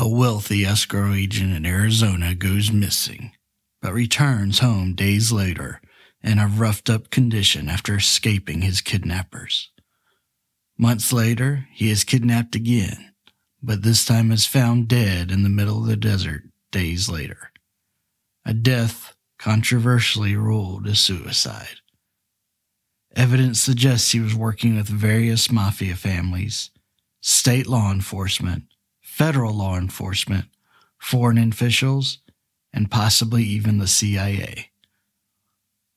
A wealthy escrow agent in Arizona goes missing, but returns home days later in a roughed up condition after escaping his kidnappers. Months later, he is kidnapped again, but this time is found dead in the middle of the desert days later. A death controversially ruled as suicide. Evidence suggests he was working with various mafia families, state law enforcement, federal law enforcement, foreign officials, and possibly even the CIA.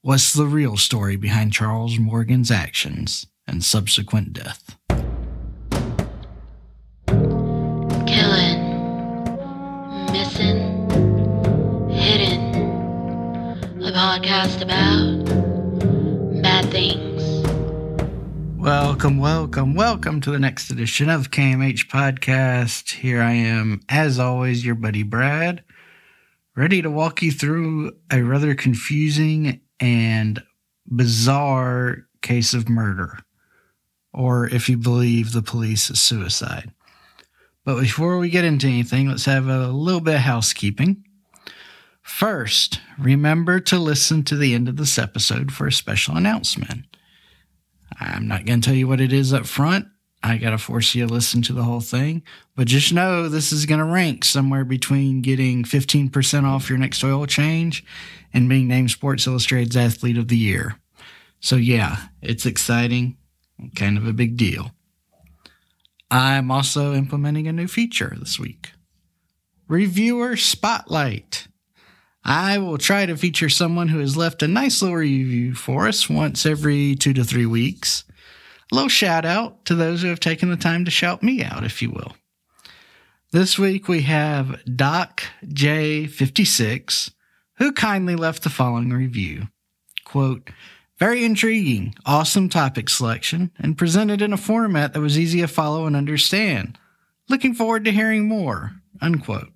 What's the real story behind Charles Morgan's actions and subsequent death? Killing, missing, hidden. A podcast about Welcome, welcome, welcome to the next edition of KMH Podcast. Here I am, as always, your buddy Brad, ready to walk you through a rather confusing and bizarre case of murder, or if you believe the police, suicide. But before we get into anything, let's have a little bit of housekeeping. First, remember to listen to the end of this episode for a special announcement. I'm not going to tell you what it is up front. I got to force you to listen to the whole thing. But just know this is going to rank somewhere between getting 15% off your next oil change and being named Sports Illustrated's Athlete of the Year. So, yeah, it's exciting, kind of a big deal. I'm also implementing a new feature this week Reviewer Spotlight. I will try to feature someone who has left a nice little review for us once every two to three weeks. A little shout out to those who have taken the time to shout me out, if you will. This week we have Doc J56, who kindly left the following review. Quote, very intriguing, awesome topic selection, and presented in a format that was easy to follow and understand. Looking forward to hearing more. Unquote.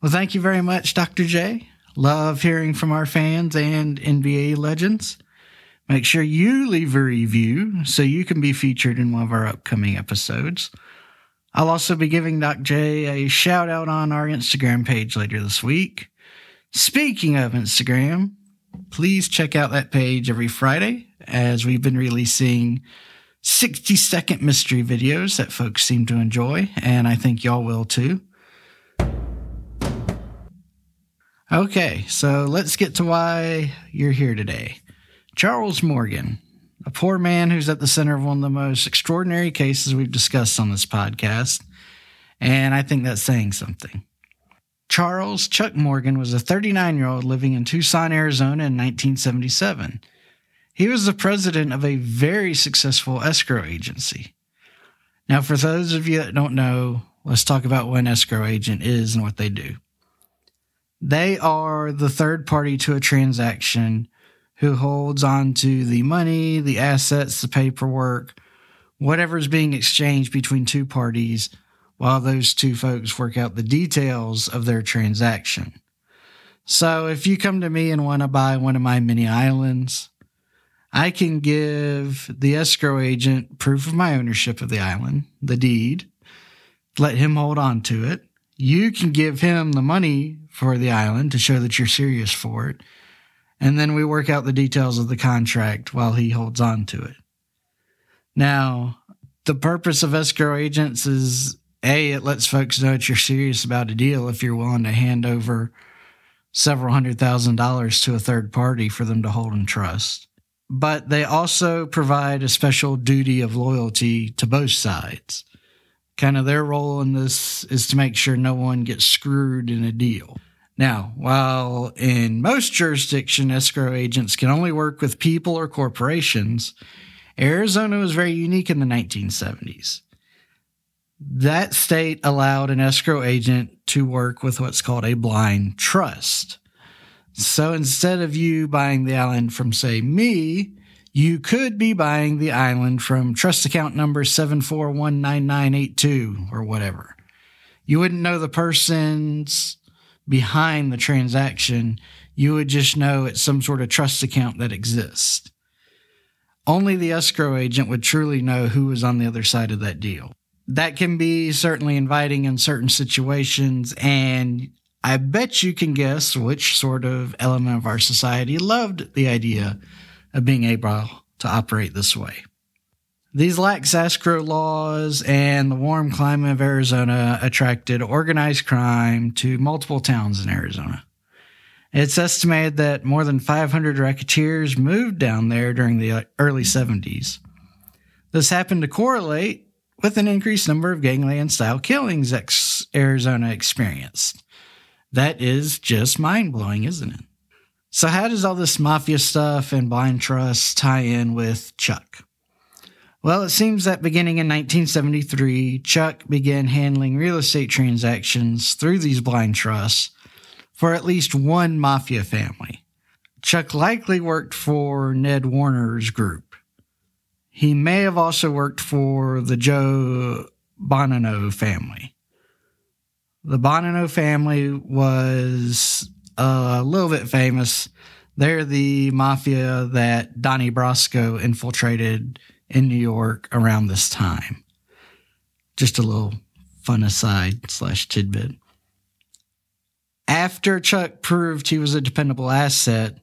Well, thank you very much, Dr. J. Love hearing from our fans and NBA legends. Make sure you leave a review so you can be featured in one of our upcoming episodes. I'll also be giving Doc J a shout out on our Instagram page later this week. Speaking of Instagram, please check out that page every Friday as we've been releasing 60 second mystery videos that folks seem to enjoy, and I think y'all will too. Okay, so let's get to why you're here today. Charles Morgan, a poor man who's at the center of one of the most extraordinary cases we've discussed on this podcast, and I think that's saying something. Charles Chuck Morgan was a 39 year old living in Tucson, Arizona in 1977. He was the president of a very successful escrow agency. Now, for those of you that don't know, let's talk about what an escrow agent is and what they do. They are the third party to a transaction who holds on to the money, the assets, the paperwork, whatever is being exchanged between two parties while those two folks work out the details of their transaction. So if you come to me and want to buy one of my mini islands, I can give the escrow agent proof of my ownership of the island, the deed, let him hold on to it. You can give him the money for the island to show that you're serious for it. And then we work out the details of the contract while he holds on to it. Now, the purpose of escrow agents is A, it lets folks know that you're serious about a deal if you're willing to hand over several hundred thousand dollars to a third party for them to hold in trust. But they also provide a special duty of loyalty to both sides. Kind of their role in this is to make sure no one gets screwed in a deal. Now, while in most jurisdictions, escrow agents can only work with people or corporations, Arizona was very unique in the 1970s. That state allowed an escrow agent to work with what's called a blind trust. So instead of you buying the island from, say, me, you could be buying the island from trust account number 7419982 or whatever. You wouldn't know the person's behind the transaction, you would just know it's some sort of trust account that exists. Only the escrow agent would truly know who was on the other side of that deal. that can be certainly inviting in certain situations. And I bet you can guess which sort of element of our society loved the idea of being able to operate this way. These lax escrow laws and the warm climate of Arizona attracted organized crime to multiple towns in Arizona. It's estimated that more than 500 racketeers moved down there during the early 70s. This happened to correlate with an increased number of gangland style killings ex- Arizona experienced. That is just mind blowing, isn't it? So, how does all this mafia stuff and blind trust tie in with Chuck? Well, it seems that beginning in 1973, Chuck began handling real estate transactions through these blind trusts for at least one mafia family. Chuck likely worked for Ned Warren's group. He may have also worked for the Joe Bonanno family. The Bonanno family was a little bit famous. They're the mafia that Donnie Brasco infiltrated in New York around this time. Just a little fun aside slash tidbit. After Chuck proved he was a dependable asset,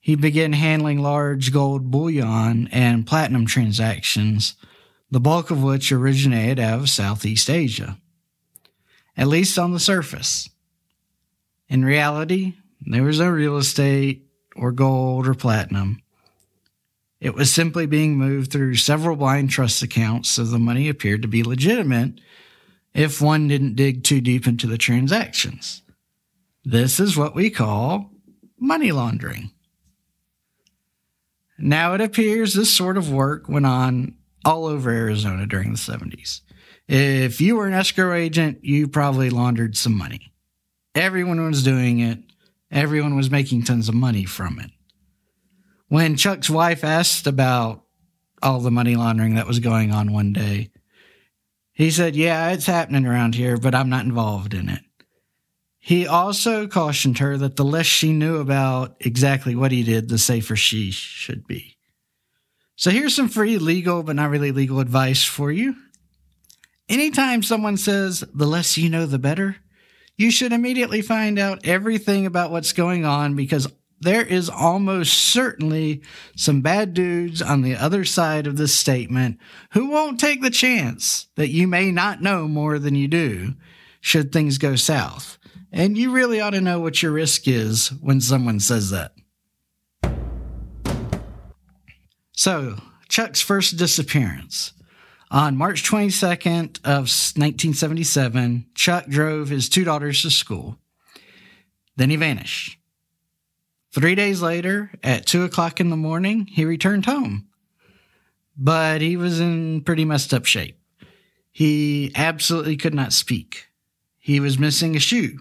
he began handling large gold bullion and platinum transactions, the bulk of which originated out of Southeast Asia, at least on the surface. In reality, there was no real estate or gold or platinum. It was simply being moved through several blind trust accounts, so the money appeared to be legitimate if one didn't dig too deep into the transactions. This is what we call money laundering. Now it appears this sort of work went on all over Arizona during the 70s. If you were an escrow agent, you probably laundered some money. Everyone was doing it. Everyone was making tons of money from it. When Chuck's wife asked about all the money laundering that was going on one day, he said, Yeah, it's happening around here, but I'm not involved in it. He also cautioned her that the less she knew about exactly what he did, the safer she should be. So here's some free legal, but not really legal advice for you. Anytime someone says, the less you know, the better, you should immediately find out everything about what's going on because there is almost certainly some bad dudes on the other side of this statement who won't take the chance that you may not know more than you do should things go south. And you really ought to know what your risk is when someone says that. So, Chuck's first disappearance. On March 22nd of 1977, Chuck drove his two daughters to school. Then he vanished. Three days later, at 2 o'clock in the morning, he returned home. But he was in pretty messed up shape. He absolutely could not speak. He was missing a shoe.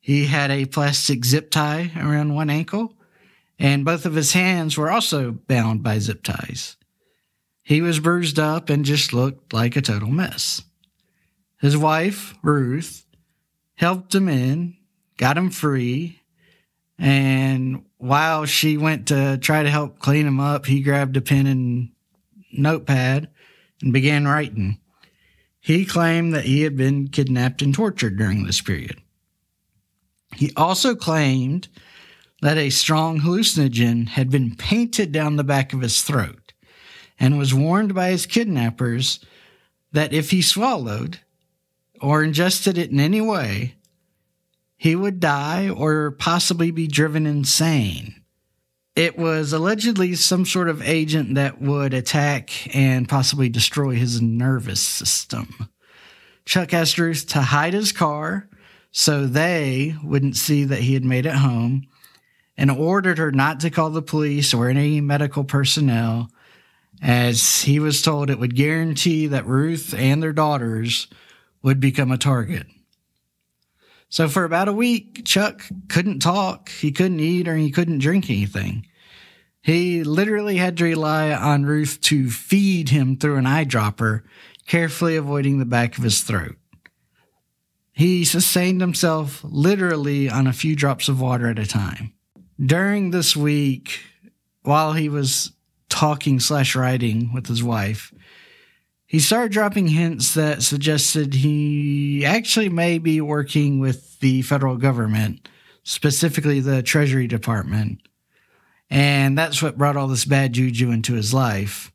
He had a plastic zip tie around one ankle, and both of his hands were also bound by zip ties. He was bruised up and just looked like a total mess. His wife, Ruth, helped him in, got him free, and while she went to try to help clean him up, he grabbed a pen and notepad and began writing. He claimed that he had been kidnapped and tortured during this period. He also claimed that a strong hallucinogen had been painted down the back of his throat and was warned by his kidnappers that if he swallowed or ingested it in any way, he would die or possibly be driven insane. It was allegedly some sort of agent that would attack and possibly destroy his nervous system. Chuck asked Ruth to hide his car so they wouldn't see that he had made it home and ordered her not to call the police or any medical personnel as he was told it would guarantee that Ruth and their daughters would become a target. So for about a week, Chuck couldn't talk, he couldn't eat, or he couldn't drink anything. He literally had to rely on Ruth to feed him through an eyedropper, carefully avoiding the back of his throat. He sustained himself literally on a few drops of water at a time. During this week, while he was talking slash writing with his wife, he started dropping hints that suggested he actually may be working with the federal government, specifically the Treasury Department. And that's what brought all this bad juju into his life.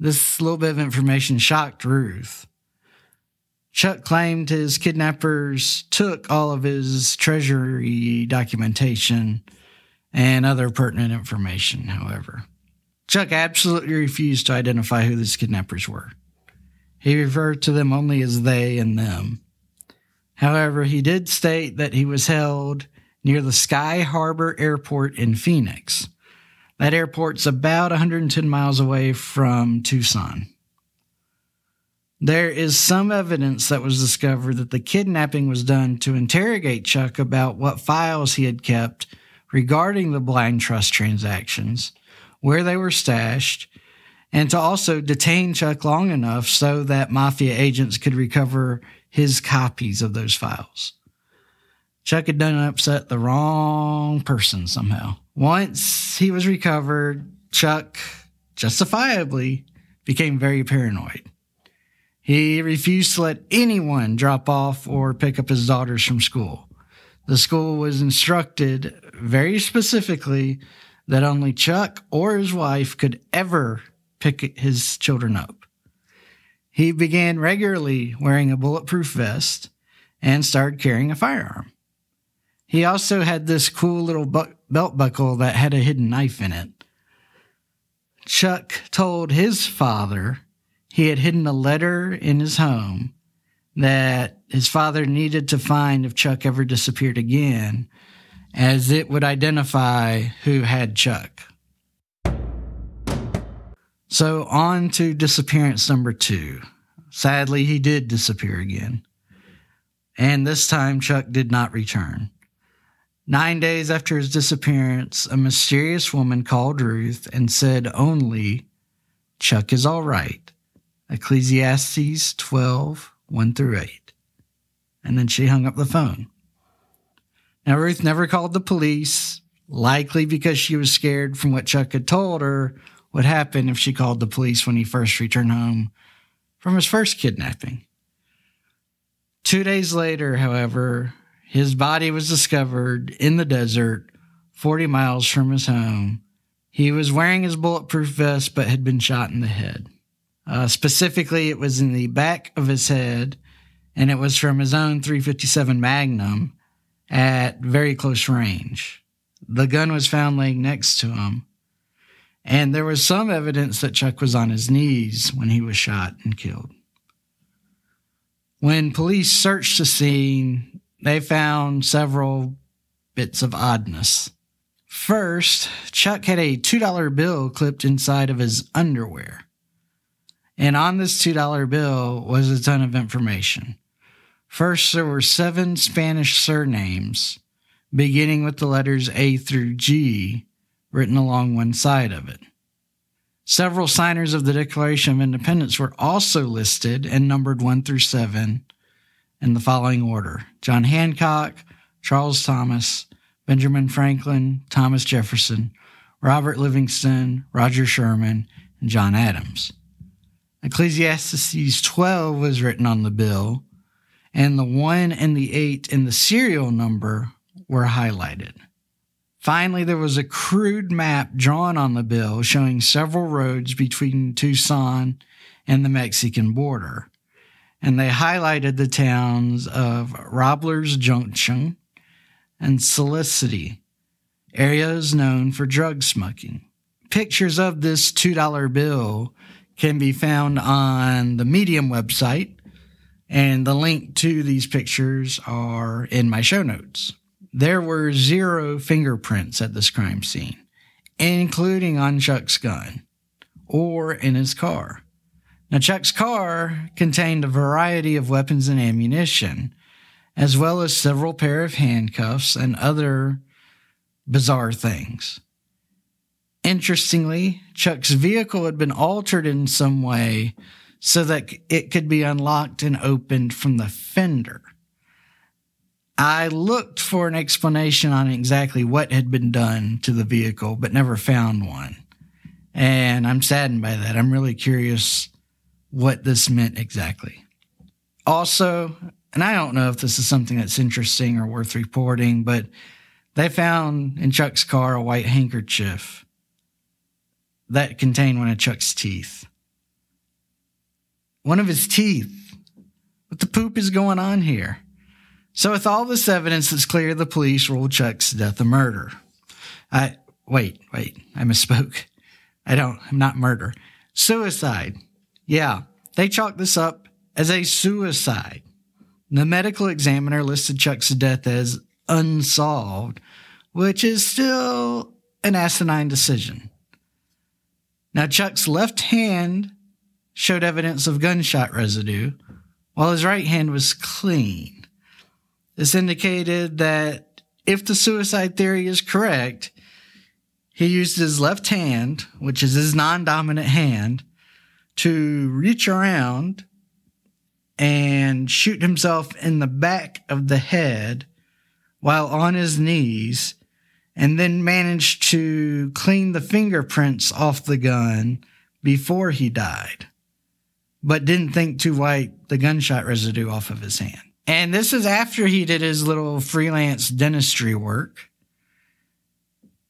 This little bit of information shocked Ruth. Chuck claimed his kidnappers took all of his treasury documentation and other pertinent information, however. Chuck absolutely refused to identify who these kidnappers were. He referred to them only as they and them. However, he did state that he was held near the Sky Harbor Airport in Phoenix. That airport's about 110 miles away from Tucson. There is some evidence that was discovered that the kidnapping was done to interrogate Chuck about what files he had kept regarding the blind trust transactions, where they were stashed, and to also detain Chuck long enough so that mafia agents could recover his copies of those files. Chuck had done upset the wrong person somehow. Once he was recovered, Chuck justifiably became very paranoid. He refused to let anyone drop off or pick up his daughters from school. The school was instructed very specifically that only Chuck or his wife could ever pick his children up. He began regularly wearing a bulletproof vest and started carrying a firearm. He also had this cool little bu- belt buckle that had a hidden knife in it. Chuck told his father he had hidden a letter in his home that his father needed to find if Chuck ever disappeared again, as it would identify who had Chuck. So, on to disappearance number two. Sadly, he did disappear again. And this time, Chuck did not return. Nine days after his disappearance, a mysterious woman called Ruth and said only, Chuck is all right. Ecclesiastes 12, 1 through 8. And then she hung up the phone. Now, Ruth never called the police, likely because she was scared from what Chuck had told her would happen if she called the police when he first returned home from his first kidnapping. Two days later, however, his body was discovered in the desert, 40 miles from his home. He was wearing his bulletproof vest, but had been shot in the head. Uh, specifically, it was in the back of his head, and it was from his own 357 Magnum at very close range. The gun was found laying next to him, and there was some evidence that Chuck was on his knees when he was shot and killed. When police searched the scene, they found several bits of oddness. First, Chuck had a $2 bill clipped inside of his underwear. And on this $2 bill was a ton of information. First, there were seven Spanish surnames, beginning with the letters A through G, written along one side of it. Several signers of the Declaration of Independence were also listed and numbered 1 through 7 in the following order John Hancock, Charles Thomas, Benjamin Franklin, Thomas Jefferson, Robert Livingston, Roger Sherman, and John Adams. Ecclesiastes 12 was written on the bill, and the 1 and the 8 in the serial number were highlighted. Finally, there was a crude map drawn on the bill showing several roads between Tucson and the Mexican border and they highlighted the towns of Robles Junction and Solicity, areas known for drug smuggling. Pictures of this $2 bill can be found on the Medium website, and the link to these pictures are in my show notes. There were zero fingerprints at this crime scene, including on Chuck's gun or in his car. Now, Chuck's car contained a variety of weapons and ammunition, as well as several pair of handcuffs and other bizarre things. Interestingly, Chuck's vehicle had been altered in some way so that it could be unlocked and opened from the fender. I looked for an explanation on exactly what had been done to the vehicle, but never found one. And I'm saddened by that. I'm really curious what this meant exactly. Also, and I don't know if this is something that's interesting or worth reporting, but they found in Chuck's car a white handkerchief that contained one of Chuck's teeth. One of his teeth. What the poop is going on here? So, with all this evidence, it's clear the police ruled Chuck's death a murder. I wait, wait, I misspoke. I don't, I'm not murder. Suicide. Yeah, they chalked this up as a suicide. The medical examiner listed Chuck's death as unsolved, which is still an asinine decision. Now, Chuck's left hand showed evidence of gunshot residue, while his right hand was clean. This indicated that if the suicide theory is correct, he used his left hand, which is his non dominant hand, to reach around and shoot himself in the back of the head while on his knees, and then managed to clean the fingerprints off the gun before he died, but didn't think to wipe the gunshot residue off of his hand. And this is after he did his little freelance dentistry work.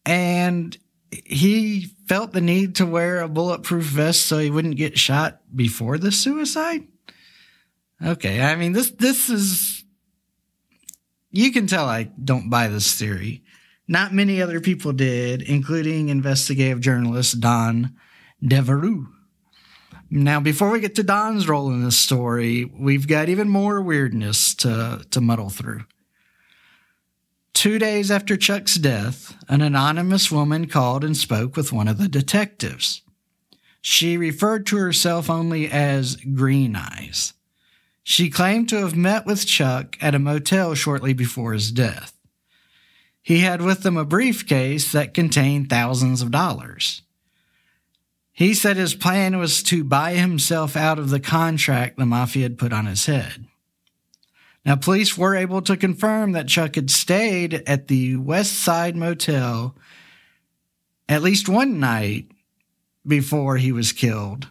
And he felt the need to wear a bulletproof vest so he wouldn't get shot before the suicide. Okay, I mean this this is you can tell I don't buy this theory. Not many other people did, including investigative journalist Don Devereaux. Now, before we get to Don's role in this story, we've got even more weirdness to, to muddle through. Two days after Chuck's death, an anonymous woman called and spoke with one of the detectives. She referred to herself only as Green Eyes. She claimed to have met with Chuck at a motel shortly before his death. He had with him a briefcase that contained thousands of dollars. He said his plan was to buy himself out of the contract the mafia had put on his head. Now, police were able to confirm that Chuck had stayed at the West Side Motel at least one night before he was killed,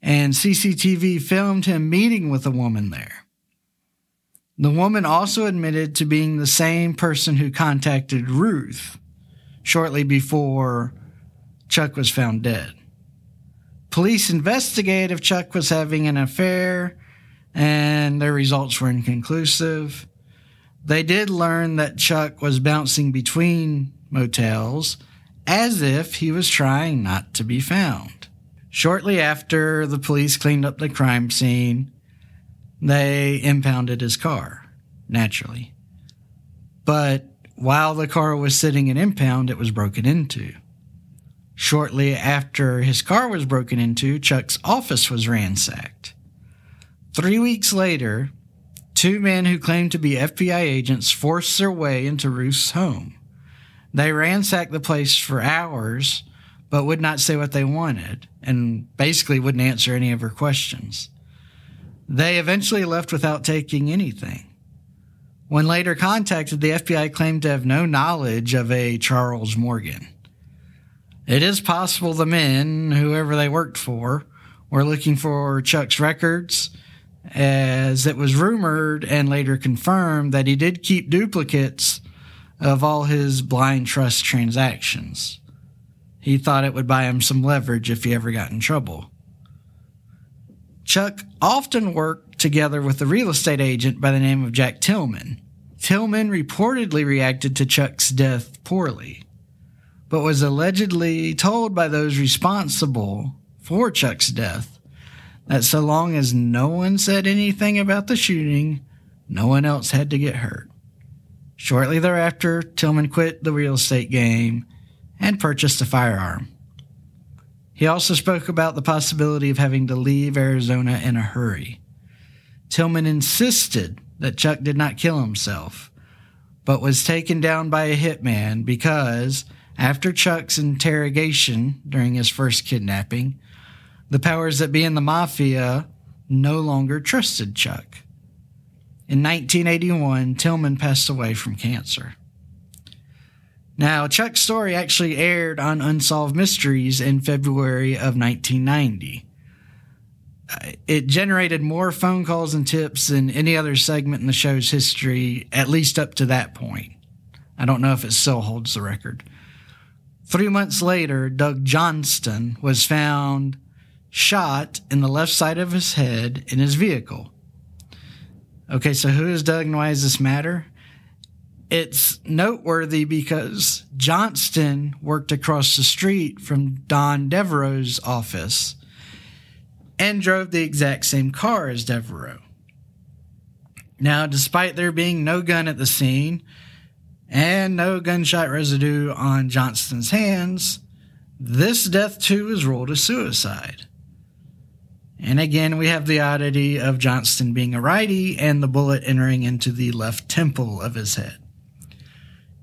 and CCTV filmed him meeting with a woman there. The woman also admitted to being the same person who contacted Ruth shortly before Chuck was found dead. Police investigated if Chuck was having an affair and their results were inconclusive. They did learn that Chuck was bouncing between motels as if he was trying not to be found. Shortly after the police cleaned up the crime scene, they impounded his car, naturally. But while the car was sitting in impound, it was broken into. Shortly after his car was broken into, Chuck's office was ransacked. Three weeks later, two men who claimed to be FBI agents forced their way into Ruth's home. They ransacked the place for hours, but would not say what they wanted, and basically wouldn't answer any of her questions. They eventually left without taking anything. When later contacted, the FBI claimed to have no knowledge of a Charles Morgan. It is possible the men, whoever they worked for, were looking for Chuck's records as it was rumored and later confirmed that he did keep duplicates of all his blind trust transactions. He thought it would buy him some leverage if he ever got in trouble. Chuck often worked together with a real estate agent by the name of Jack Tillman. Tillman reportedly reacted to Chuck's death poorly, but was allegedly told by those responsible for Chuck's death that so long as no one said anything about the shooting, no one else had to get hurt. Shortly thereafter, Tillman quit the real estate game and purchased a firearm. He also spoke about the possibility of having to leave Arizona in a hurry. Tillman insisted that Chuck did not kill himself, but was taken down by a hitman because, after Chuck's interrogation during his first kidnapping, the powers that be in the mafia no longer trusted Chuck. In 1981, Tillman passed away from cancer. Now, Chuck's story actually aired on Unsolved Mysteries in February of 1990. Uh, it generated more phone calls and tips than any other segment in the show's history, at least up to that point. I don't know if it still holds the record. Three months later, Doug Johnston was found shot in the left side of his head in his vehicle. Okay, so who is Doug and why does this matter? It's noteworthy because Johnston worked across the street from Don Devereaux's office and drove the exact same car as Devereaux. Now, despite there being no gun at the scene and no gunshot residue on Johnston's hands, this death too is ruled a suicide. And again, we have the oddity of Johnston being a righty and the bullet entering into the left temple of his head.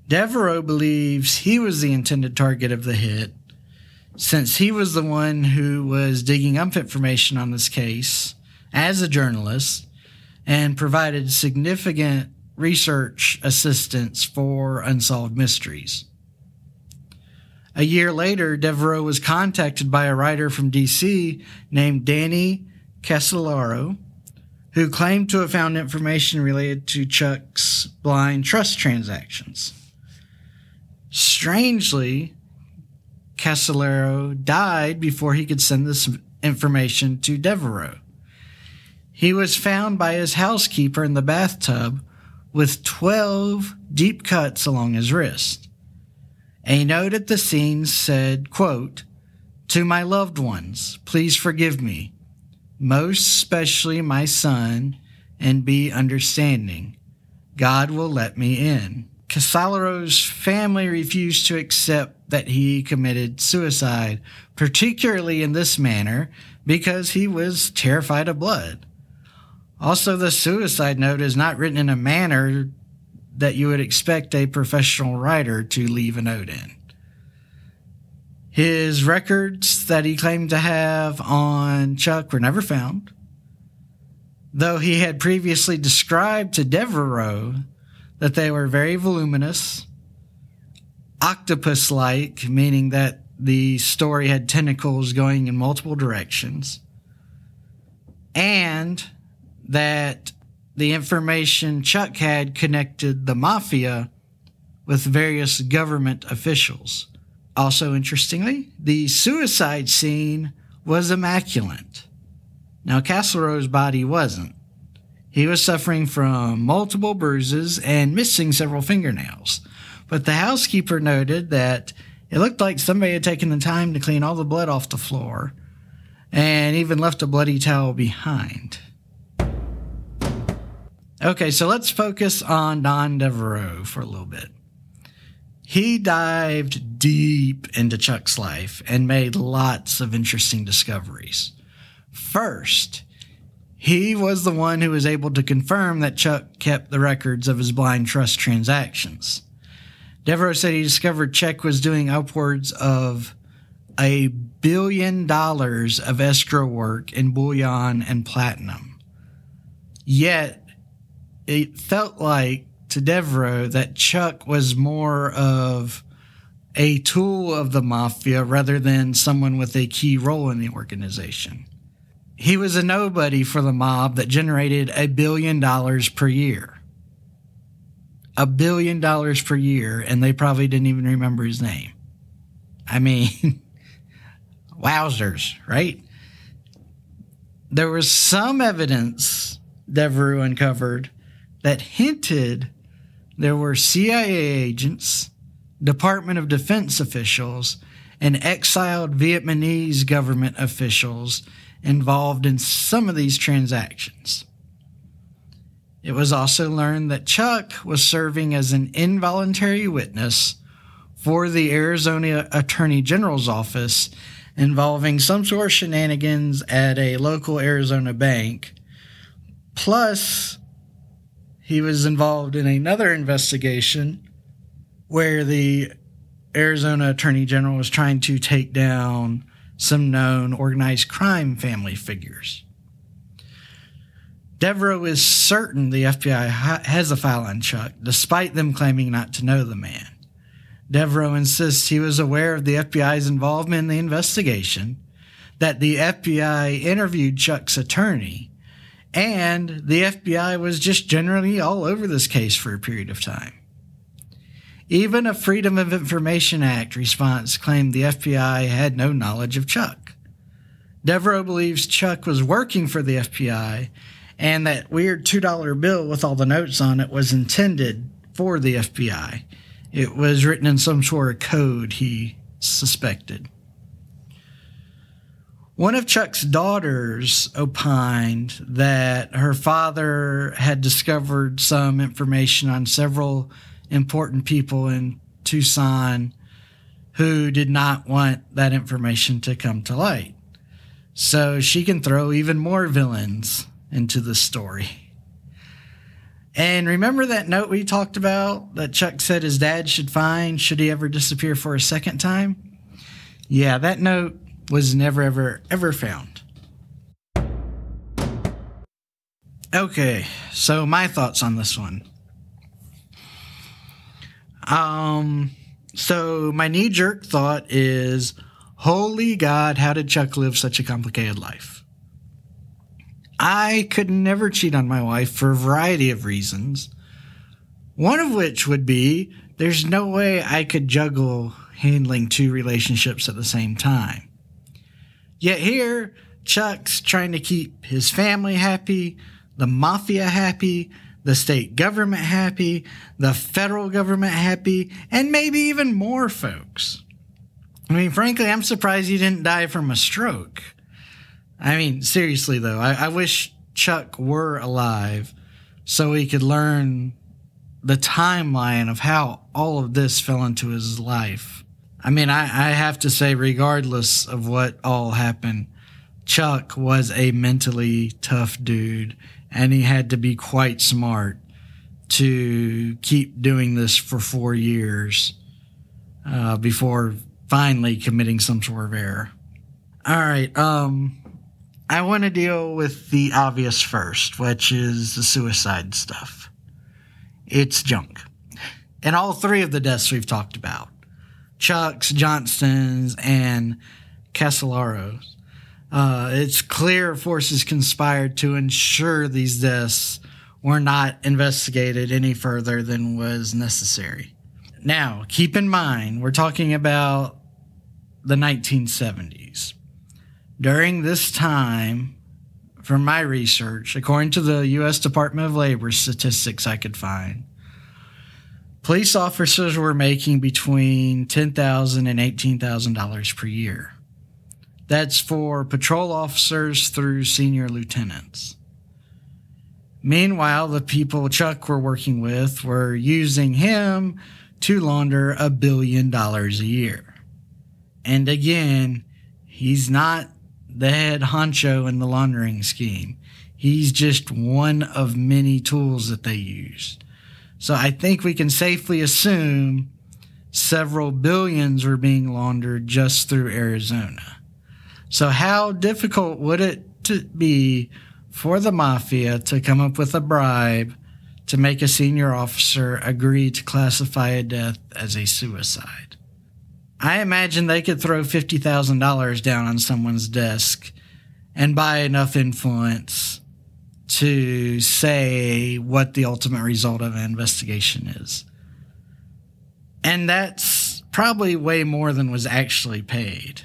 Devereaux believes he was the intended target of the hit, since he was the one who was digging up information on this case as a journalist and provided significant research assistance for unsolved mysteries. A year later, Devereaux was contacted by a writer from DC named Danny Casolaro, who claimed to have found information related to Chuck's blind trust transactions. Strangely, Casolaro died before he could send this information to Devereaux. He was found by his housekeeper in the bathtub with 12 deep cuts along his wrist. A note at the scene said, quote, To my loved ones, please forgive me, most especially my son, and be understanding. God will let me in. Casolaro's family refused to accept that he committed suicide, particularly in this manner, because he was terrified of blood. Also, the suicide note is not written in a manner that you would expect a professional writer to leave a note in. His records that he claimed to have on Chuck were never found, though he had previously described to Devereaux that they were very voluminous, octopus like, meaning that the story had tentacles going in multiple directions, and that the information Chuck had connected the mafia with various government officials. Also, interestingly, the suicide scene was immaculate. Now, Casolaro's body wasn't. He was suffering from multiple bruises and missing several fingernails. But the housekeeper noted that it looked like somebody had taken the time to clean all the blood off the floor and even left a bloody towel behind. Okay, so let's focus on Don Devereaux for a little bit. He dived deep into Chuck's life and made lots of interesting discoveries. First, he was the one who was able to confirm that Chuck kept the records of his blind trust transactions. Devereaux said he discovered Chuck was doing upwards of a billion dollars of escrow work in bullion and platinum. Yet, it felt like to Devereaux that Chuck was more of a tool of the mafia rather than someone with a key role in the organization. He was a nobody for the mob that generated a billion dollars per year. A billion dollars per year, and they probably didn't even remember his name. I mean, wowzers, right? There was some evidence Devereaux uncovered that hinted there were CIA agents, Department of Defense officials, and exiled Vietnamese government officials involved in some of these transactions. It was also learned that Chuck was serving as an involuntary witness for the Arizona Attorney General's office involving some sort of shenanigans at a local Arizona bank, plus he was involved in another investigation where the Arizona Attorney General was trying to take down some known organized crime family figures. Devereaux is certain the FBI ha- has a file on Chuck, despite them claiming not to know the man. Devereaux insists he was aware of the FBI's involvement in the investigation, that the FBI interviewed Chuck's attorney, and the FBI was just generally all over this case for a period of time. Even a Freedom of Information Act response claimed the FBI had no knowledge of Chuck. Devereaux believes Chuck was working for the FBI and that weird $2 bill with all the notes on it was intended for the FBI. It was written in some sort of code, he suspected. One of Chuck's daughters opined that her father had discovered some information on several important people in Tucson who did not want that information to come to light. So she can throw even more villains into the story. And remember that note we talked about that Chuck said his dad should find should he ever disappear for a second time? Yeah, that note was never, ever, ever found. Okay, so my thoughts on this one. Um, so my knee jerk thought is, holy God, how did Chuck live such a complicated life? I could never cheat on my wife for a variety of reasons. One of which would be there's no way I could juggle handling two relationships at the same time. Yet here, Chuck's trying to keep his family happy, the mafia happy, the state government happy, the federal government happy, and maybe even more folks. I mean, frankly, I'm surprised he didn't die from a stroke. I mean, seriously though, I, I wish Chuck were alive so he could learn the timeline of how all of this fell into his life. I mean, I, I have to say, regardless of what all happened, Chuck was a mentally tough dude, and he had to be quite smart to keep doing this for four years uh, before finally committing some sort of error. All right, um, I want to deal with the obvious first, which is the suicide stuff. It's junk. And all three of the deaths we've talked about Chuck's, Johnston's, and Casolaro's. Uh, it's clear forces conspired to ensure these deaths were not investigated any further than was necessary. Now, keep in mind, we're talking about the 1970s. During this time, from my research, according to the U.S. Department of Labor statistics I could find, police officers were making between $10,000 and $18,000 per year. That's for patrol officers through senior lieutenants. Meanwhile, the people Chuck were working with were using him to launder a billion dollars a year. And again, he's not the head honcho in the laundering scheme. He's just one of many tools that they used. So I think we can safely assume several billions were being laundered just through Arizona. So how difficult would it to be for the mafia to come up with a bribe to make a senior officer agree to classify a death as a suicide? I imagine they could throw $50,000 down on someone's desk and buy enough influence to say what the ultimate result of an investigation is. And that's probably way more than was actually paid.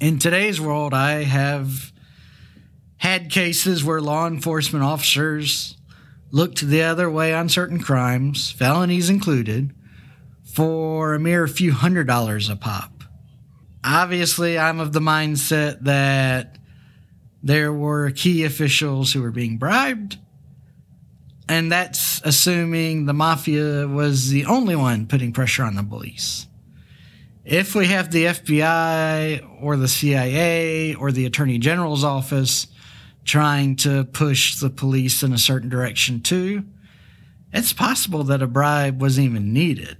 In today's world, I have had cases where law enforcement officers looked the other way on certain crimes, felonies included, for a mere few hundred dollars a pop. Obviously, I'm of the mindset that there were key officials who were being bribed, and that's assuming the mafia was the only one putting pressure on the police. If we have the FBI or the CIA or the Attorney General's office trying to push the police in a certain direction too, it's possible that a bribe wasn't even needed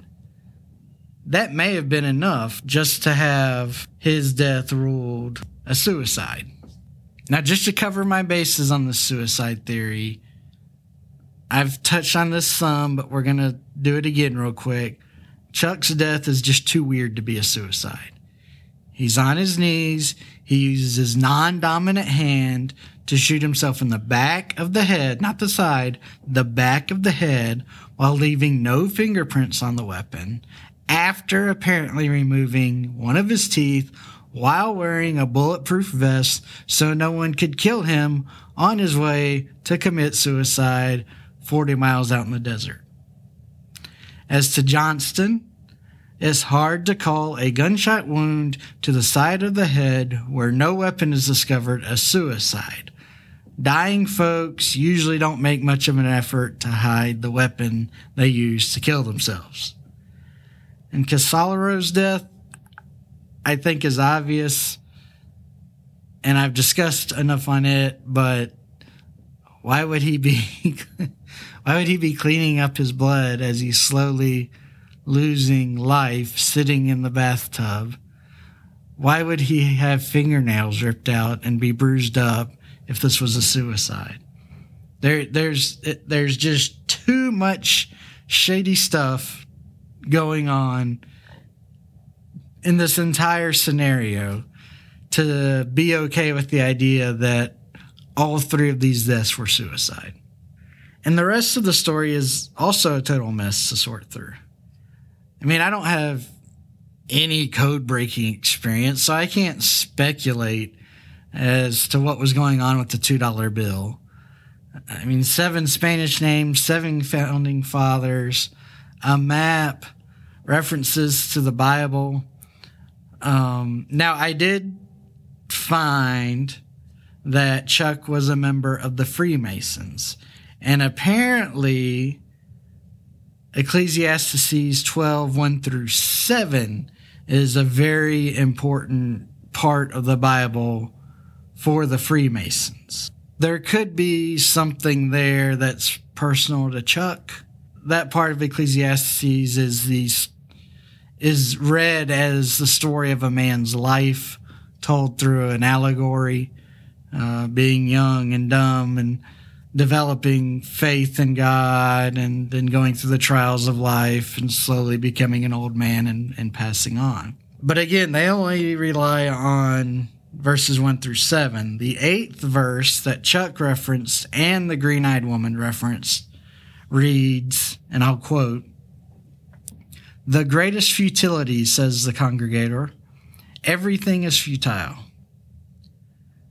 that may have been enough just to have his death ruled a suicide. Now, just to cover my bases on the suicide theory, I've touched on this some, but we're going to do it again real quick. Chuck's death is just too weird to be a suicide. He's on his knees. He uses his non dominant hand to shoot himself in the back of the head, not the side, the back of the head, while leaving no fingerprints on the weapon, after apparently removing one of his teeth while wearing a bulletproof vest so no one could kill him on his way to commit suicide 40 miles out in the desert. As to Johnston, it's hard to call a gunshot wound to the side of the head where no weapon is discovered a suicide. Dying folks usually don't make much of an effort to hide the weapon they used to kill themselves. In Casolaro's death, I think, is obvious, and I've discussed enough on it, but why would he be why would he be cleaning up his blood as he's slowly losing life sitting in the bathtub? Why would he have fingernails ripped out and be bruised up if this was a suicide? There, there's, there's just too much shady stuff going on in this entire scenario to be okay with the idea that all three of these deaths were suicide. And the rest of the story is also a total mess to sort through. I mean, I don't have any code breaking experience, so I can't speculate as to what was going on with the $2 bill. I mean, seven Spanish names, seven founding fathers, a map, references to the Bible. Um, now, I did find that Chuck was a member of the Freemasons. And apparently, Ecclesiastes 12, 1 through 7 is a very important part of the Bible for the Freemasons. There could be something there that's personal to Chuck. That part of Ecclesiastes is the is read as the story of a man's life told through an allegory uh, being young and dumb and developing faith in God and then going through the trials of life and slowly becoming an old man and, and passing on. But again, they only rely on verses 1 through 7. The eighth verse that Chuck referenced and the green eyed woman referenced reads, and I'll quote, The greatest futility, says the congregator, everything is futile.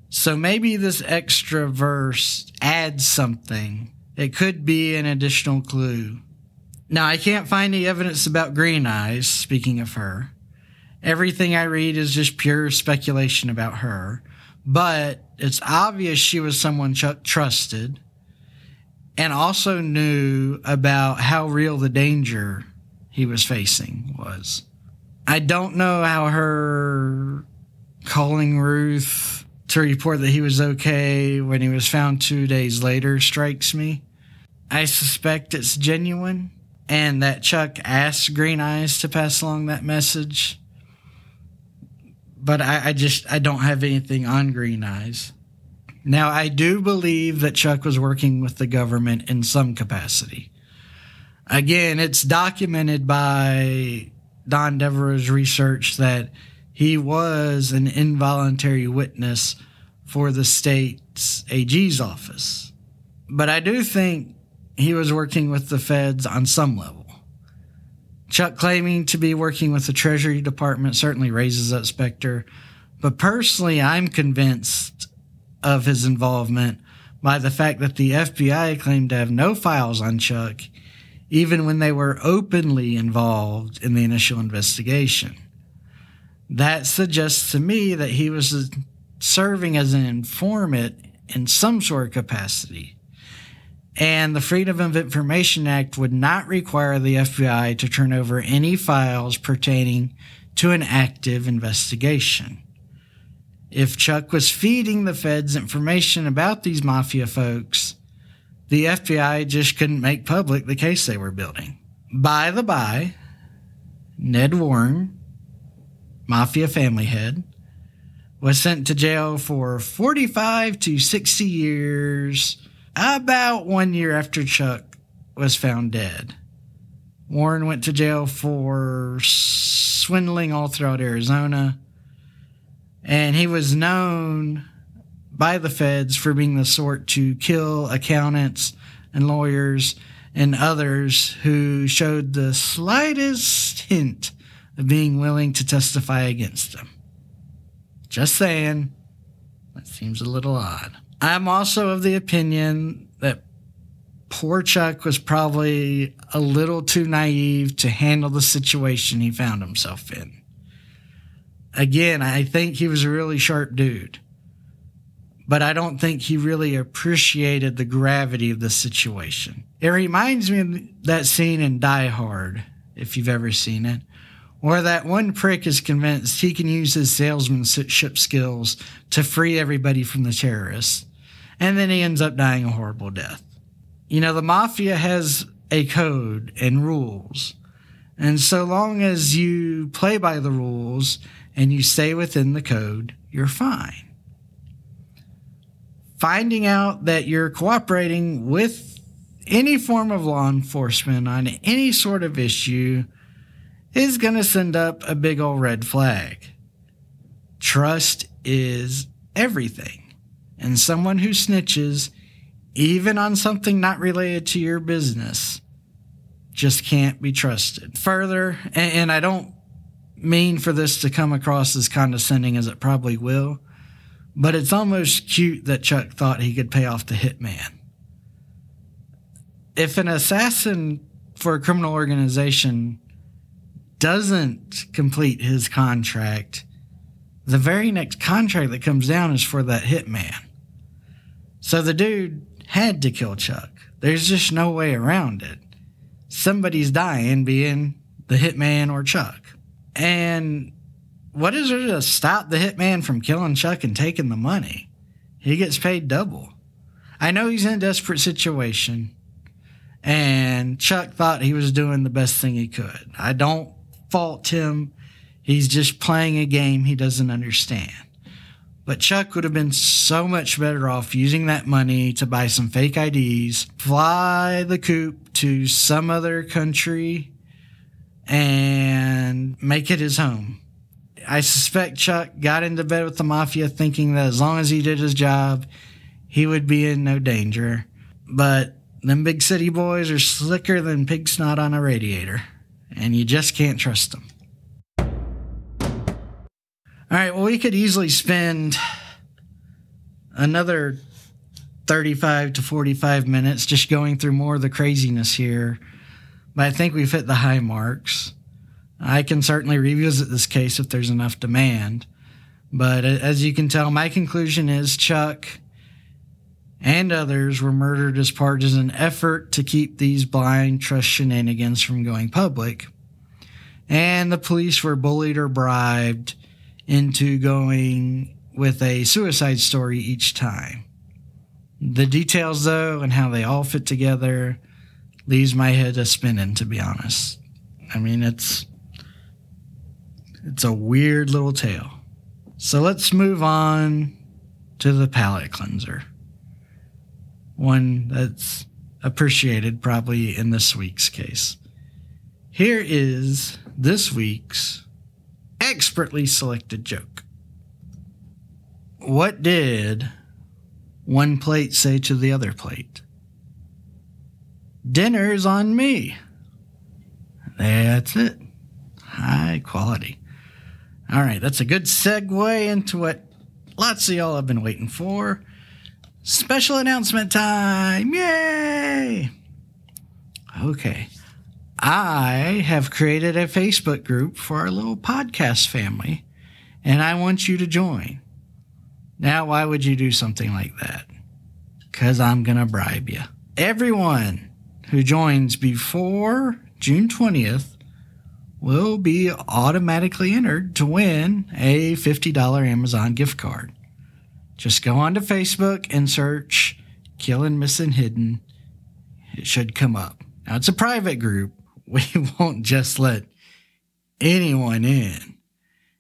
So maybe this extra verse adds something. It could be an additional clue. Now, I can't find any evidence about Green Eyes, speaking of her. Everything I read is just pure speculation about her. But it's obvious she was someone Chuck trusted and also knew about how real the danger he was facing was. I don't know how her calling Ruth to report that he was okay when he was found two days later strikes me. I suspect it's genuine and that Chuck asked Green Eyes to pass along that message. But I, I just I don't have anything on Green Eyes. Now I do believe that Chuck was working with the government in some capacity. Again, it's documented by Don Devereaux's research that he was an involuntary witness for the state's AG's office. But I do think he was working with the feds on some level. Chuck claiming to be working with the Treasury Department certainly raises that specter, but personally, I'm convinced of his involvement by the fact that the FBI claimed to have no files on Chuck, even when they were openly involved in the initial investigation. That suggests to me that he was serving as an informant in some sort of capacity. And the Freedom of Information Act would not require the FBI to turn over any files pertaining to an active investigation. If Chuck was feeding the feds information about these mafia folks, the FBI just couldn't make public the case they were building. By the by, Ned Warren mafia family head, was sent to jail for 45 to 60 years, about one year after Chuck was found dead. Warren went to jail for swindling all throughout Arizona. And he was known by the feds for being the sort to kill accountants and lawyers and others who showed the slightest hint of being willing to testify against them. Just saying, that seems a little odd. I'm also of the opinion that poor Chuck was probably a little too naive to handle the situation he found himself in. Again, I think he was a really sharp dude, but I don't think he really appreciated the gravity of the situation. It reminds me of that scene in Die Hard, if you've ever seen it, where that one prick is convinced he can use his salesmanship skills to free everybody from the terrorists, and then he ends up dying a horrible death. You know, the mafia has a code and rules. And so long as you play by the rules and you stay within the code, you're fine. Finding out that you're cooperating with any form of law enforcement on any sort of issue is going to send up a big old red flag. Trust is everything. And someone who snitches even on something not related to your business, just can't be trusted. Further, and, and I don't mean for this to come across as condescending as it probably will, but it's almost cute that Chuck thought he could pay off the hitman. If an assassin for a criminal organization doesn't complete his contract, the very next contract that comes down is for that hitman. So the dude had to kill Chuck. There's just no way around it. Somebody's dying, being the hitman or Chuck. And what is there to stop the hitman from killing Chuck and taking the money? He gets paid double. I know he's in a desperate situation, and Chuck thought he was doing the best thing he could. I don't fault him. He's just playing a game he doesn't understand. But Chuck would have been so much better off using that money to buy some fake IDs, fly the coop to some other country, and make it his home. I suspect Chuck got into bed with the mafia thinking that as long as he did his job, he would be in no danger. But them big city boys are slicker than pig snot on a radiator, and you just can't trust them. All right, well, we could easily spend another 35 to 45 minutes just going through more of the craziness here, but I think we've hit the high marks. I can certainly revisit this case if there's enough demand, but as you can tell, my conclusion is Chuck and others were murdered as part of an effort to keep these blind trust shenanigans from going public. And the police were bullied or bribed into going with a suicide story each time. The details, though, and how they all fit together leaves my head a spinning, to be honest. I mean, it's it's a weird little tale. So let's move on to the palate cleanser. One that's appreciated probably in this week's case. Here is this week's expertly selected joke. What did one plate say to the other plate? Dinner's on me. That's it. High quality. All right, that's a good segue into what lots of y'all have been waiting for. Special announcement time! Yay! Okay. I have created a Facebook group for our little podcast family, and I want you to join. Now, why would you do something like that? Because I'm going to bribe you. Everyone who joins before June 20th will be automatically entered to win a $50 Amazon gift card. Just go onto Facebook and search Killing Missing Hidden. It should come up. Now, it's a private group, we won't just let anyone in.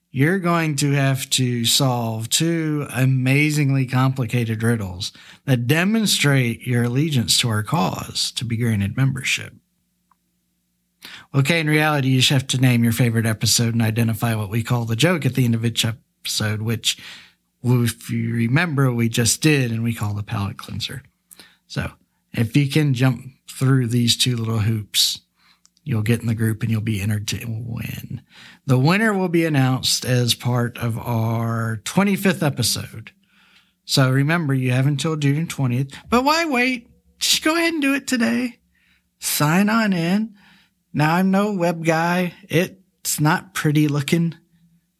You're going to have to solve two amazingly complicated riddles that demonstrate your allegiance to our cause to be granted membership. Okay, in reality, you just have to name your favorite episode and identify what we call the joke at the end of each episode, which, if you remember, we just did and we call the palate cleanser. So if you can jump through these two little hoops, you'll get in the group and you'll be entered to win. The winner will be announced as part of our 25th episode. So remember, you have until June 20th. But why wait? Just go ahead and do it today. Sign on in. Now, I'm no web guy. It's not pretty looking,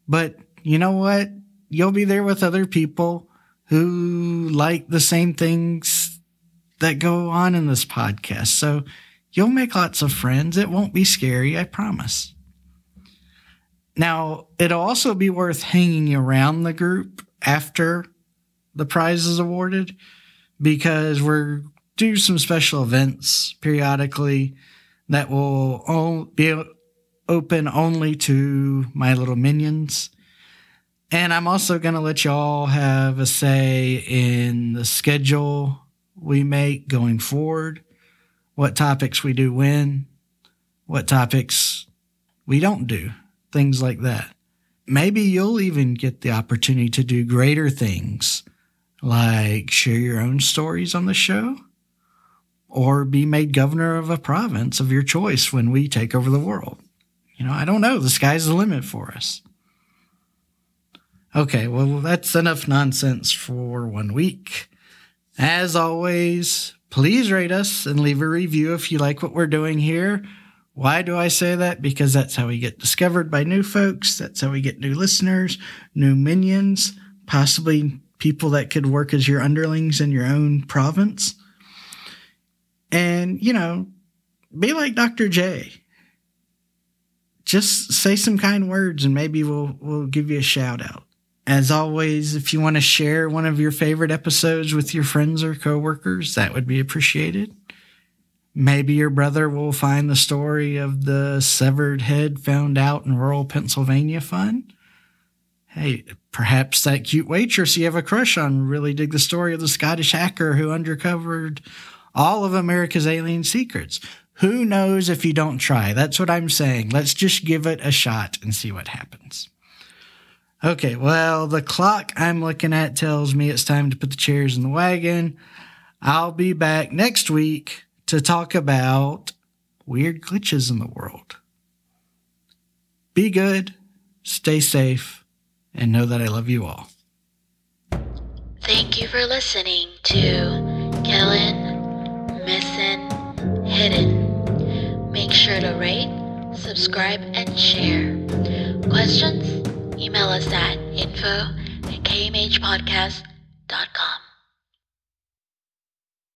but you know what? You'll be there with other people who like the same things that go on in this podcast. So you'll make lots of friends. It won't be scary, I promise. Now, it'll also be worth hanging around the group after the prize is awarded because we're do some special events periodically that will be open only to my little minions. And I'm also going to let y'all have a say in the schedule we make going forward, what topics we do when, what topics we don't do, things like that. Maybe you'll even get the opportunity to do greater things like share your own stories on the show or be made governor of a province of your choice when we take over the world. You know, I don't know. The sky's the limit for us. Okay, well, that's enough nonsense for one week. As always, please rate us and leave a review if you like what we're doing here. Why do I say that? Because that's how we get discovered by new folks. That's how we get new listeners, new minions, possibly people that could work as your underlings in your own province. And, you know, be like Dr. J. Just say some kind words and maybe we'll we'll give you a shout out. As always, if you want to share one of your favorite episodes with your friends or coworkers, that would be appreciated. Maybe your brother will find the story of the severed head found out in rural Pennsylvania fun. Hey, perhaps that cute waitress you have a crush on really dig the story of the Scottish hacker who uncovered all of America's alien secrets. Who knows if you don't try? That's what I'm saying. Let's just give it a shot and see what happens. Okay, well, the clock I'm looking at tells me it's time to put the chairs in the wagon. I'll be back next week to talk about weird glitches in the world. Be good, stay safe, and know that I love you all. Thank you for listening to Killing Missing Hidden. Make sure to rate, subscribe, and share. Questions? Email us at info at kmhpodcast.com.